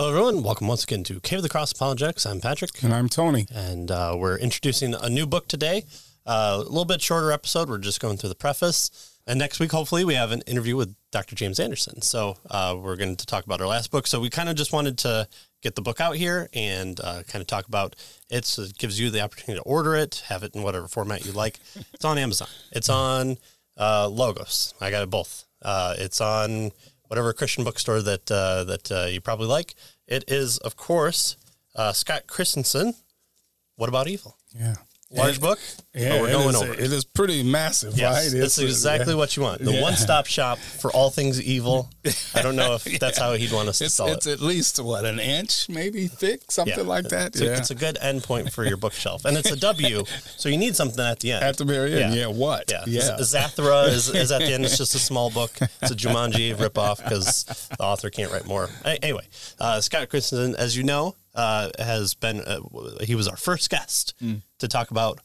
Hello, everyone. Welcome once again to Cave of the Cross Apologetics. I'm Patrick, And I'm Tony. and uh, we're introducing a new book today. Uh, a little bit shorter episode. We're just going through the preface. And next week, hopefully, we have an interview with Dr. James Anderson. So uh, we're going to talk about our last book. So we kind of just wanted to get the book out here and uh, kind of talk about it. it gives you the opportunity to order it, have it in whatever format you like. It's on Amazon. It's on uh, Logos. I got it both. Uh, it's on whatever Christian bookstore that uh, that uh, you probably like. It is, of course, uh, Scott Christensen. What about evil? Yeah. Large It- book. Yeah, we're going is- over. it. Is pretty massive, Yes, right? that's It's, exactly yeah. what you want. The Yeah. one-stop shop for all things evil. I don't know if that's how he'd want us to It's, sell it's it. It's at least what an inch, maybe thick, something like that. It's, a, yeah. it's a good endpoint for your bookshelf, and it's a W, so you need something at the end. At the very end, Yeah. yeah. What? Yeah, yeah. Zathura is, is at the end. It's just a small book. It's a Jumanji ripoff because the author can't write more. Anyway, uh, Scott Christensen, as you know, uh, has been uh, he was our first guest Mm. to talk about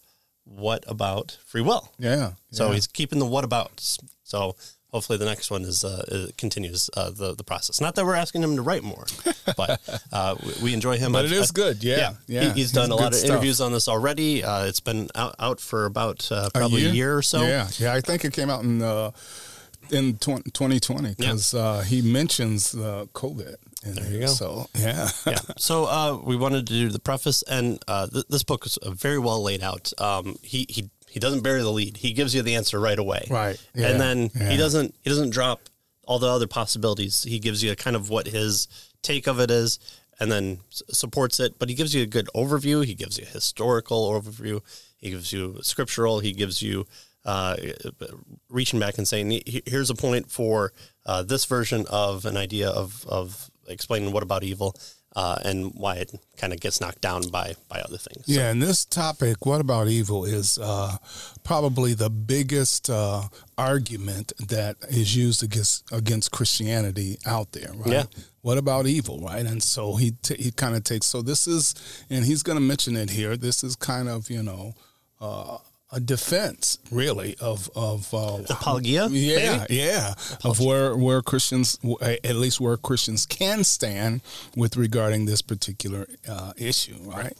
what about free will. yeah. So yeah. he's keeping the what abouts. So hopefully the next one is uh, continues uh, the the process. Not that we're asking him to write more, but uh, we, we enjoy him. But I've- it is I've- good. Yeah. He- Yeah. he's done a lot of stuff. interviews on this already. Uh, it's been out, out for about uh, probably a year? or so. Yeah. Yeah. I think it came out in uh, in 20, 2020 because uh, he mentions uh, COVID. In there you go. So, yeah. yeah. So uh, we wanted to do the preface, and uh, th- this book is uh, very well laid out. Um, he he he doesn't bury the lead. He gives you the answer right away. Right. Yeah. And then he doesn't he doesn't drop all the other possibilities. He gives you a kind of what his take of it is, and then s- supports it. But he gives you a good overview. He gives you a historical overview. He gives you scriptural. He gives you uh, reaching back and saying, here's a point for uh, this version of an idea of of explaining what about evil uh, and why it kind of gets knocked down by by other things. So, Yeah, and this topic, what about evil, is uh, probably the biggest uh, argument that is used against against Christianity out there, right? Yeah. What about evil, right? And so he t- he kind of takes. So this is, and he's going to mention it here. This is kind of you know. Uh, a defense, really, of of uh, Apologia, yeah, yeah, of where where Christians, at least where Christians can stand with regarding this particular uh, issue, right?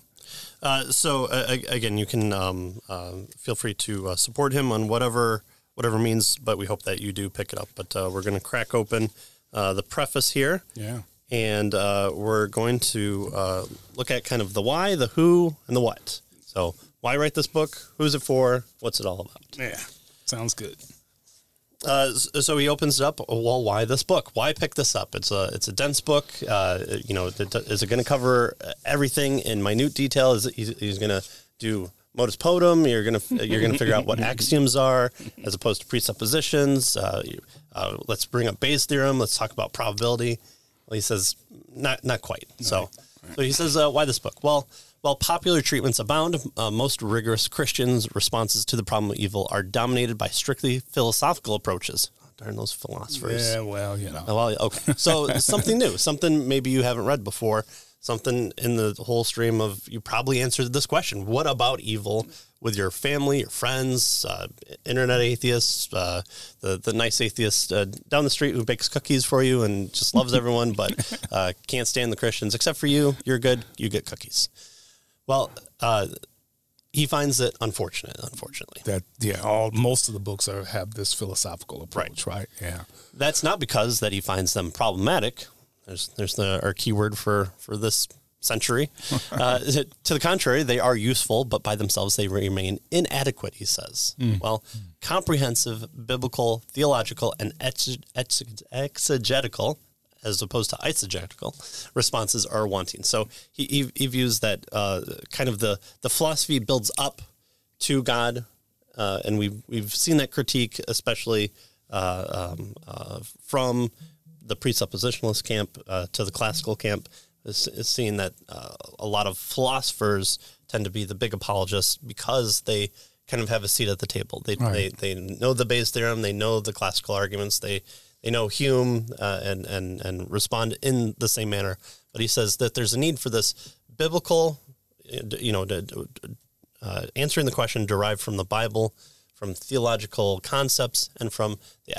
Uh, so uh, again, you can um, uh, feel free to uh, support him on whatever whatever means, but we hope that you do pick it up. But uh, we're going to crack open uh, the preface here, Yeah. and uh, we're going to uh, look at kind of the why, the who, and the what. So why write this book? Who's it for? What's it all about? Yeah, sounds good. Uh, so he opens it up. Well, why this book? Why pick this up? It's a it's a dense book. Uh, you know, is it going to cover everything in minute detail? Is it, he's, he's going to do modus ponens? You're going to you're going to figure out what axioms are as opposed to presuppositions. Uh, uh, let's bring up Bayes' theorem. Let's talk about probability. Well, he says not not quite. So so he says uh, why this book? Well. While popular treatments abound, uh, most rigorous Christians' responses to the problem of evil are dominated by strictly philosophical approaches. Oh, darn those philosophers. Yeah, well, you know. Oh, well, okay. So something new, something maybe you haven't read before, something in the whole stream of you probably answered this question: What about evil with your family, your friends, uh, internet atheists, uh, the the nice atheist uh, down the street who bakes cookies for you and just loves everyone, but uh, can't stand the Christians except for you. You're good. You get cookies. Well, uh, he finds it unfortunate. Unfortunately, That yeah, all most of the books are have this philosophical approach, right? Yeah. that's not because that he finds them problematic. There's there's the our keyword for for this century. uh, to the contrary, they are useful, but by themselves they remain inadequate. He says. Well, comprehensive, biblical, theological, and ex- ex- exegetical. As opposed to eisegetical responses are wanting. So he, he, he views that uh, kind of the, the philosophy builds up to God, uh, and we've we've seen that critique, especially uh, um, uh, from the presuppositionalist camp uh, to the classical camp, is, is seeing that uh, a lot of philosophers tend to be the big apologists because they kind of have a seat at the table. They they, they know the Bayes theorem, they know the classical arguments, they they know Hume uh, and and and respond in the same manner. But he says that there's a need for this biblical, you know, uh, answering the question derived from the Bible, from theological concepts and from the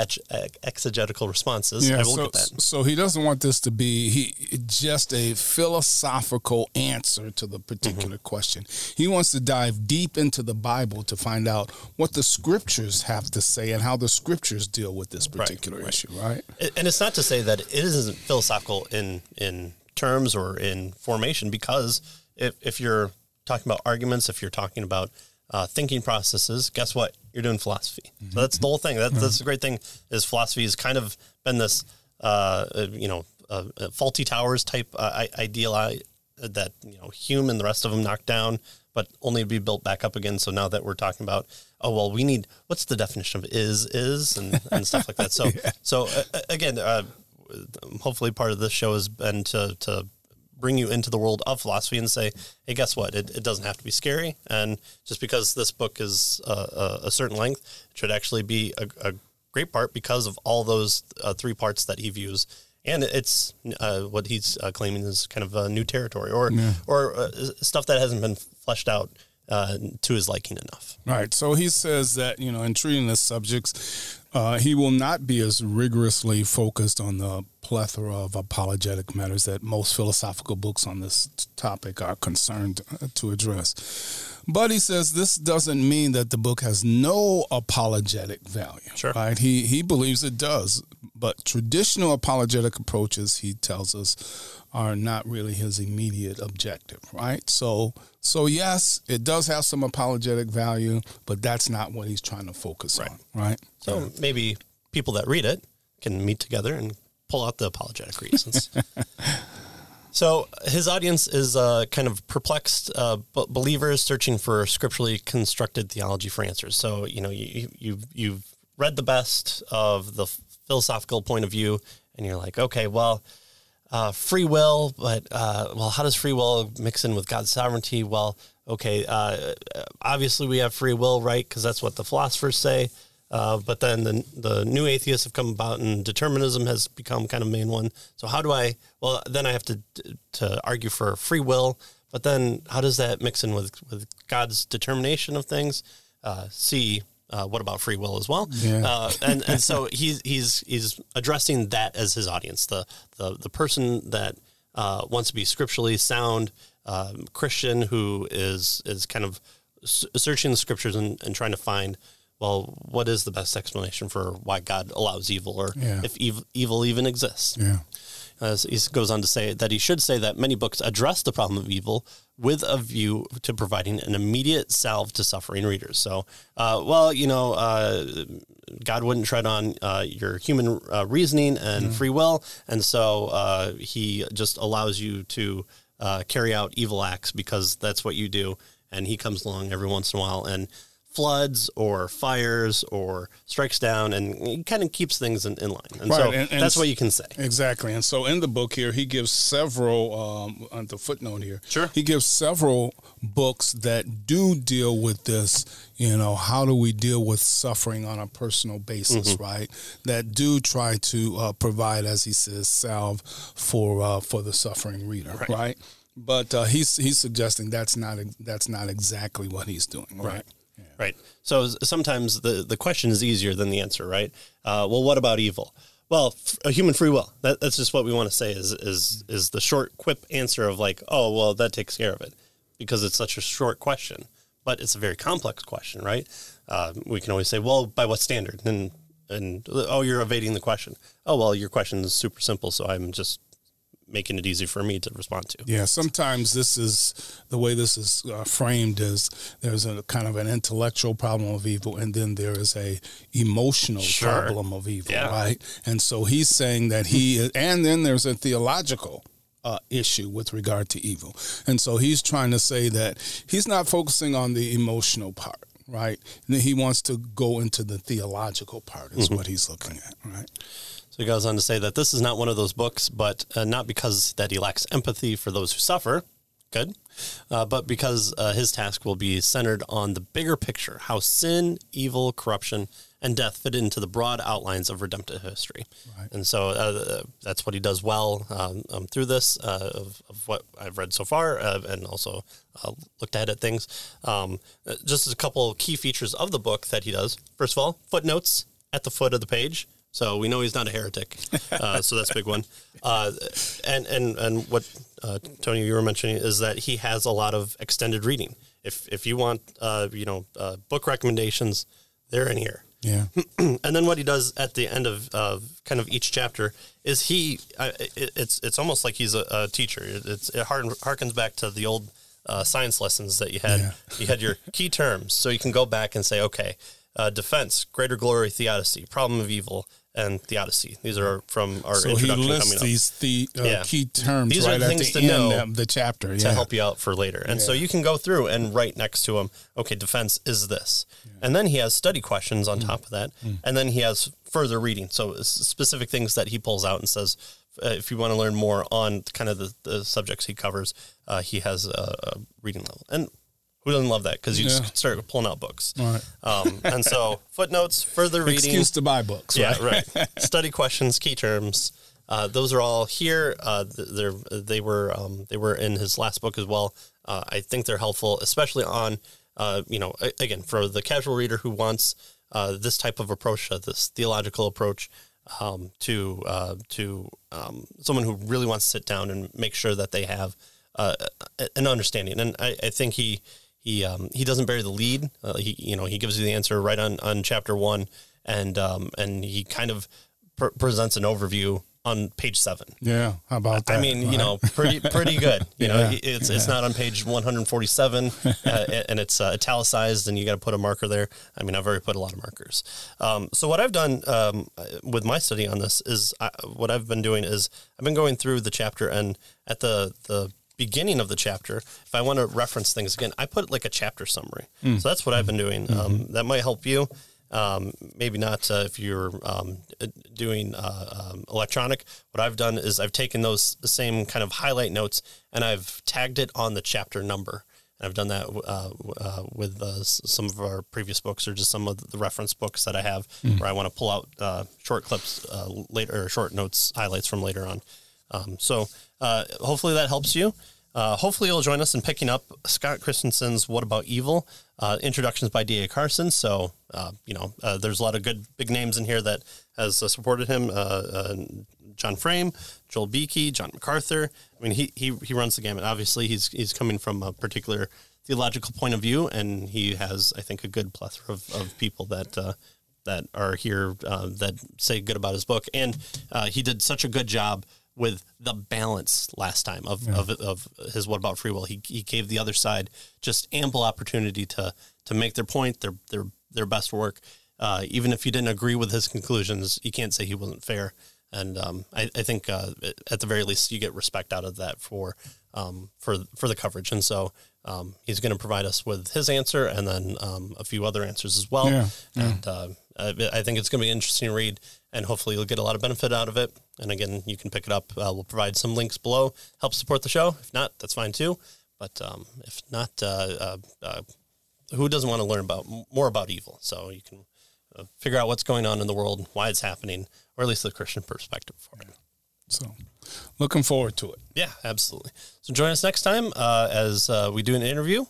exegetical responses. I will so, get that. so he doesn't want this to be he just a philosophical answer to the particular Mm-hmm. question. He wants to dive deep into the Bible to find out what the scriptures have to say and how the scriptures deal with this particular issue, right? And it's not to say that it isn't philosophical in in terms or in formation, because if, if you're talking about arguments, if you're talking about uh, thinking processes, guess what? You're doing philosophy. So that's the whole thing. That, That's the great thing is philosophy has kind of been this, uh, uh, you know, uh, uh, faulty towers type uh, i- ideal that you know Hume and the rest of them knocked down, but only to be built back up again. So now that we're talking about, oh well, we need what's the definition of is is and, and stuff like that. So so uh, again, uh, hopefully part of this show has been to to bring you into the world of philosophy and say, hey, guess what? It, it doesn't have to be scary, and just because this book is uh, a, a certain length, it should actually be a, a great part because of all those uh, three parts that he views. And it's uh, what he's uh, claiming is kind of a new territory, or or uh, stuff that hasn't been fleshed out uh, to his liking enough. Right. So he says that, you know, in treating the subjects, uh, he will not be as rigorously focused on the plethora of apologetic matters that most philosophical books on this topic are concerned uh, to address. But he says this doesn't mean that the book has no apologetic value. Sure. Right. He he believes it does. But traditional apologetic approaches, he tells us, are not really his immediate objective, right? So, so yes, it does have some apologetic value, but that's not what he's trying to focus on, right? So maybe people that read it can meet together and pull out the apologetic reasons. so his audience is uh, kind of perplexed uh, b- believers searching for scripturally constructed theology for answers. So you know you, you've you've read the best of the philosophical point of view, and you're like, okay, well. Uh, free will, but uh, well, how does free will mix in with God's sovereignty? Well, okay, uh, obviously we have free will, right? Because that's what the philosophers say. Uh, but then the the new atheists have come about, and determinism has become kind of main one. So how do I? Well, then I have to to argue for free will. But then how does that mix in with with God's determination of things? Uh, see, uh, what about free will as well? Yeah. Uh, and and so he's he's he's addressing that as his audience, the the the person that uh, wants to be scripturally sound um, Christian who is is kind of s- searching the scriptures and, and trying to find well what is the best explanation for why God allows evil or Yeah. if evil, evil even exists. Yeah. As he goes on to say that he should say that many books address the problem of evil with a view to providing an immediate salve to suffering readers. So, uh, well, you know, uh, God wouldn't tread on uh, your human uh, reasoning and free will, and so uh, he just allows you to uh, carry out evil acts because that's what you do. And he comes along every once in a while and floods or fires or strikes down and he kind of keeps things in, in line. And Right, so and- and that's what you can say. Exactly. And so in the book here, he gives several, um, on the footnote here, Sure. he gives several books that do deal with this, you know, how do we deal with suffering on a personal basis, Mm-hmm. right? That do try to uh, provide, as he says, salve for uh, for the suffering reader, right? But uh, he's he's suggesting that's not that's not exactly what he's doing, right? Right. So sometimes the, the question is easier than the answer, right? Uh, well, what about evil? Well, f- human free will. That, that's just what we want to say is is is the short quip answer of like, oh, well, that takes care of it, because it's such a short question, but it's a very complex question, right? Uh, we can always say, well, by what standard? And and oh, you're evading the question. Oh, well, your question is super simple, so I'm just making it easy for me to respond to. Yeah, sometimes this is the way this is uh, framed is there's a kind of an intellectual problem of evil, and then there is a emotional Sure. problem of evil, Yeah. right? And so he's saying that he, and then there's a theological. Uh, issue with regard to evil. And so he's trying to say that he's not focusing on the emotional part, right? And then he wants to go into the theological part, is what he's looking at, right? So he goes on to say that this is not one of those books, but uh, not because that he lacks empathy for those who suffer, good, uh, but because uh, his task will be centered on the bigger picture, how sin, evil, corruption, and death fit into the broad outlines of redemptive history. Right. And so uh, that's what he does well um, um, through this uh, of, of, what I've read so far uh, and also uh, looked ahead at things. Um, uh, just a couple key features of the book that he does. First of all, footnotes at the foot of the page. So we know he's not a heretic. Uh, so that's a big one. Uh, and, and, and what, uh, Tony, you were mentioning is that he has a lot of extended reading. If, if you want, uh, you know, uh, book recommendations, they're in here. Yeah. and then what he does at the end of uh, kind of each chapter is he, uh, it, it's, it's almost like he's a, a teacher. It, it's, it harkens back to the old uh, science lessons that you had. Yeah. You had your key terms. So you can go back and say, okay, uh, defense, greater glory, theodicy, problem of evil, and theodicy. These are from our So he lists coming up these the uh, Yeah. key terms These are right the at things the to know of the chapter. to help you out for later. And so you can go through and write next to him, okay, defense is this. And then he has study questions Mm. on top of that. And then he has further reading. So specific things that he pulls out and says, uh, if you want to learn more on kind of the, the subjects he covers, uh, he has a, a reading level. And who doesn't love that? Because you Yeah. just start pulling out books. Right. Um, and so footnotes, further reading. Excuse to buy books. Yeah, right? right. Study questions, key terms. Uh, those are all here. Uh, they're, they were um, they were in his last book as well. Uh, I think they're helpful, especially on uh, you know again for the casual reader who wants uh, this type of approach, uh, this theological approach um, to uh, to um, someone who really wants to sit down and make sure that they have uh, an understanding. And I, I think he he um, he doesn't bury the lead. Uh, he you know he gives you the answer right on on chapter one, and um, and he kind of pr- presents an overview on page seven. Yeah. How about that? I mean, you know, pretty pretty good. You know, Yeah, it's it's not on page 147, uh, and it's uh, italicized, and you got to put a marker there. I mean, I've already put a lot of markers. Um, so what I've done um, with my study on this is I, what I've been doing is I've been going through the chapter, and at the the beginning of the chapter, if I want to reference things again, I put like a chapter summary. So that's what I've been doing. Um, that might help you. Um, maybe not uh, if you're um, doing uh, um, electronic. What I've done is I've taken those same kind of highlight notes and I've tagged it on the chapter number. And I've done that uh, uh, with uh, some of our previous books or just some of the reference books that I have where I want to pull out uh, short clips uh, later or short notes, highlights from later on. Um, so uh, hopefully that helps you. Uh, hopefully you'll join us in picking up Scott Christensen's "What About Evil" uh, introductions by D.A. Carson. So uh, you know uh, there's a lot of good big names in here that has uh, supported him. Uh, John Frame, Joel Beeke, John MacArthur. I mean he he he runs the gamut. Obviously he's he's coming from a particular theological point of view, and he has I think a good plethora of, of people that. That are here that say good about his book, and he did such a good job with the balance last time of, of, of his what about free will. He, he gave the other side just ample opportunity to to make their point, their their their best work. Uh, even if you didn't agree with his conclusions, you can't say he wasn't fair. And um, I, I think uh, at the very least you get respect out of that for um, for for the coverage. And so um, he's going to provide us with his answer and then um, a few other answers as well. Yeah, And uh, I I think it's going to be an interesting read, and hopefully you'll get a lot of benefit out of it. And again, you can pick it up. Uh, we'll provide some links below, help support the show. If not, that's fine too. But um, if not, uh, uh, uh, who doesn't want to learn about more about evil? So you can uh, figure out what's going on in the world, why it's happening, or at least the Christian perspective for it. So, looking forward to it. Yeah, absolutely. So join us next time uh, as uh, we do an interview.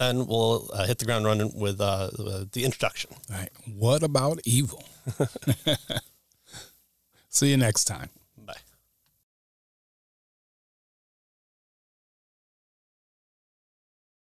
And we'll uh, hit the ground running with uh, the the introduction. All right. What about evil? See you next time.